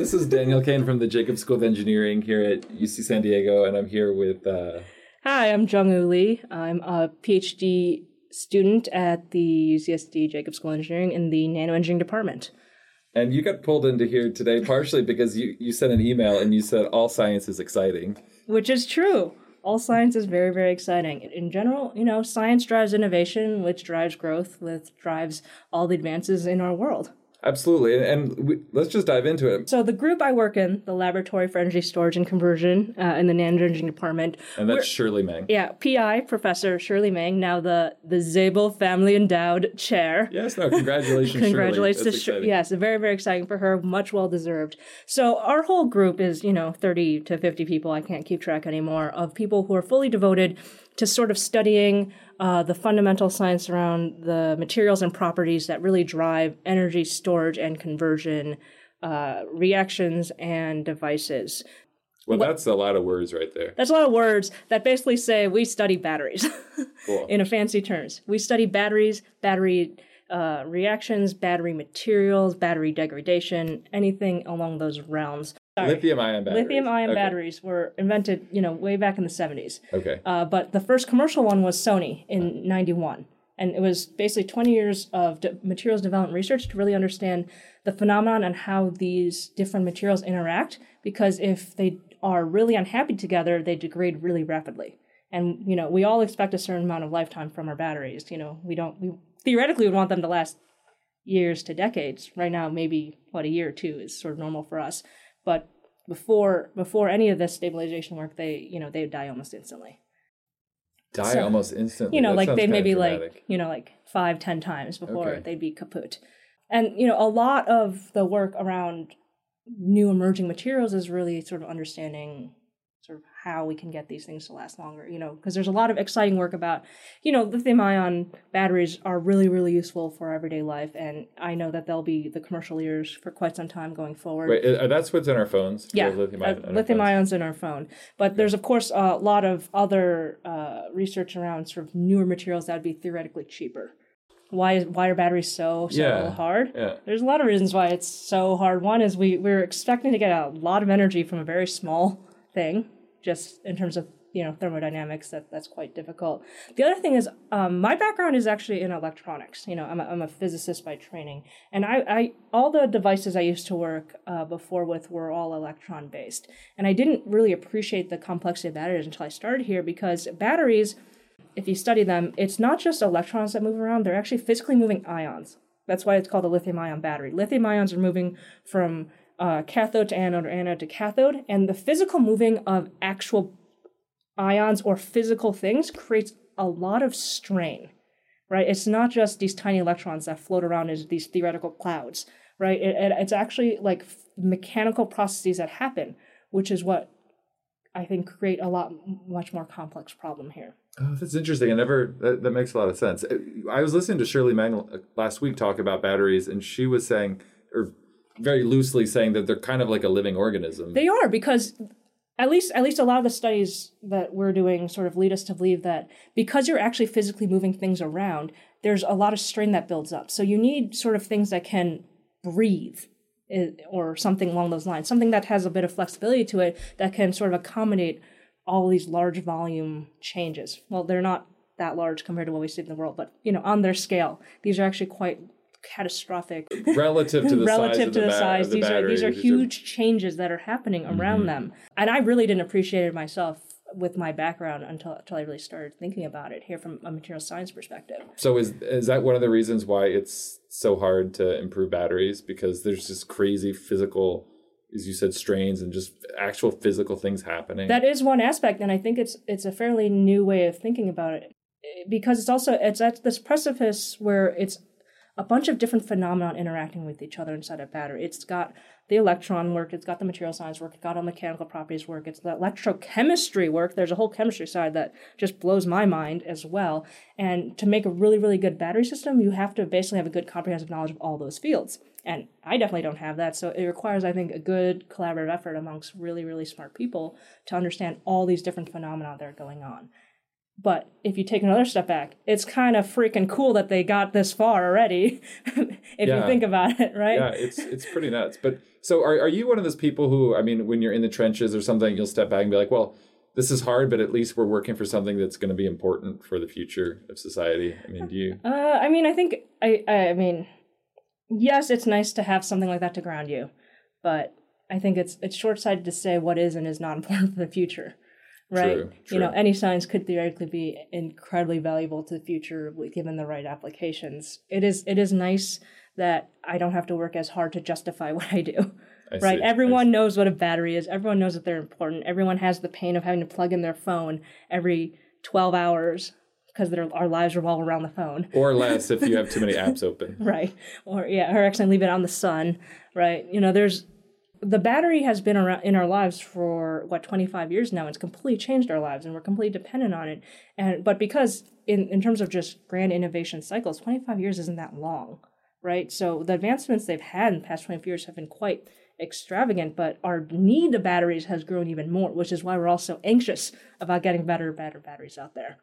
This is Daniel Kane from the Jacobs School of Engineering here at UC San Diego, and I'm here with. Uh... Hi, I'm Jung Lee. I'm a PhD student at the UCSD Jacobs School of Engineering in the Nano Engineering Department. And you got pulled into here today partially because you, you sent an email and you said all science is exciting. Which is true. All science is very, very exciting. In general, you know, science drives innovation, which drives growth, which drives all the advances in our world. Absolutely. And we, let's just dive into it. So, the group I work in, the Laboratory for Energy Storage and Conversion uh, in the Engineering Department. And that's Shirley Meng. Yeah, PI, Professor Shirley Meng, now the, the Zable Family Endowed Chair. Yes, no, congratulations, Congratulations to Yes, very, very exciting for her, much well deserved. So, our whole group is, you know, 30 to 50 people, I can't keep track anymore, of people who are fully devoted to sort of studying uh, the fundamental science around the materials and properties that really drive energy storage and conversion uh, reactions and devices. Well, that's a lot of words right there. That's a lot of words that basically say we study batteries cool. in a fancy terms. We study batteries, battery uh, reactions, battery materials, battery degradation, anything along those realms. Lithium ion batteries. Lithium ion okay. batteries were invented, you know, way back in the 70s. Okay. Uh, but the first commercial one was Sony in 91. And it was basically 20 years of de- materials development research to really understand the phenomenon and how these different materials interact. Because if they are really unhappy together, they degrade really rapidly. And, you know, we all expect a certain amount of lifetime from our batteries. You know, we don't, we theoretically would want them to last years to decades. Right now, maybe, what, a year or two is sort of normal for us but before before any of this stabilization work, they you know they die almost instantly. Die so, almost instantly. You know, that like they maybe like you know like five ten times before okay. they'd be kaput. And you know, a lot of the work around new emerging materials is really sort of understanding how we can get these things to last longer, you know, because there's a lot of exciting work about, you know, lithium ion batteries are really, really useful for everyday life. And I know that they'll be the commercial leaders for quite some time going forward. Right. Uh, that's what's in our phones. Yeah. Lithium, ion, uh, lithium ions in our phone. But there's, of course, a lot of other uh, research around sort of newer materials that would be theoretically cheaper why is why are batteries so so yeah, hard? Yeah. There's a lot of reasons why it's so hard. One is we we're expecting to get a lot of energy from a very small thing, just in terms of you know thermodynamics that that's quite difficult. The other thing is um, my background is actually in electronics. You know i'm a, I'm a physicist by training. And I, I all the devices i used to work uh, before with were all electron based and i didn't really appreciate the complexity of batteries until i started here because batteries if you study them it's not just electrons that move around they're actually physically moving ions. That's why it's called a lithium ion battery. Lithium ions are moving from uh, cathode to anode or anode to cathode, and the physical moving of actual ions or physical things creates a lot of strain, right? It's not just these tiny electrons that float around as these theoretical clouds, right? It, it, it's actually like mechanical processes that happen, which is what I think create a lot much more complex problem here. Oh, that's interesting. I never that, that makes a lot of sense. I was listening to Shirley Meng last week talk about batteries, and she was saying, or very loosely saying that they're kind of like a living organism. They are because at least at least a lot of the studies that we're doing sort of lead us to believe that because you're actually physically moving things around, there's a lot of strain that builds up. So you need sort of things that can breathe eh, or something along those lines, something that has a bit of flexibility to it that can sort of accommodate all these large volume changes. Well, they're not that large compared to what we see in the world, but you know, on their scale, these are actually quite catastrophic relative to the relative size to the, the size. The these are these are huge changes that are happening around mm-hmm. them, and I really didn't appreciate it myself with my background until until I really started thinking about it here from a material science perspective. So is is that one of the reasons why it's so hard to improve batteries because there's just crazy physical as you said strains and just actual physical things happening. That is one aspect and I think it's it's a fairly new way of thinking about it because it's also it's at this precipice where it's a bunch of different phenomena interacting with each other inside a battery. It's got the electron work, it's got the material science work, it's got all mechanical properties work, it's the electrochemistry work. There's a whole chemistry side that just blows my mind as well. And to make a really, really good battery system, you have to basically have a good comprehensive knowledge of all those fields. And I definitely don't have that. So it requires, I think, a good collaborative effort amongst really, really smart people to understand all these different phenomena that are going on But if you take another step back, it's kind of freaking cool that they got this far already. if Yeah. you think about it, right? yeah, it's it's pretty nuts. But so are are you one of those people who I mean, when you're in the trenches or something, you'll step back and be like, well, this is hard, but at least we're working for something that's going to be important for the future of society. I mean, do you? Uh, I mean, I think I, I mean, yes, it's nice to have something like that to ground you, but I think it's it's short sighted to say what is and is not important for the future, right? True, You know, any science could theoretically be incredibly valuable to the future given the right applications. It is it is nice that I don't have to work as hard to justify what I do. I Right. see, Everyone knows what a battery is. Everyone knows that they're important. Everyone has the pain of having to plug in their phone every 12 hours because our lives revolve around the phone. or less if you have too many apps open. Right. Or yeah, or actually leave it on the sun. Right. You know, there's the battery has been around in our lives for what 25 years now. It's completely changed our lives, and we're completely dependent on it. And but because in in terms of just grand innovation cycles, 25 years isn't that long, right? So the advancements they've had in the past 25 years have been quite extravagant, but our need of batteries has grown even more, which is why we're all so anxious about getting better better batteries out there.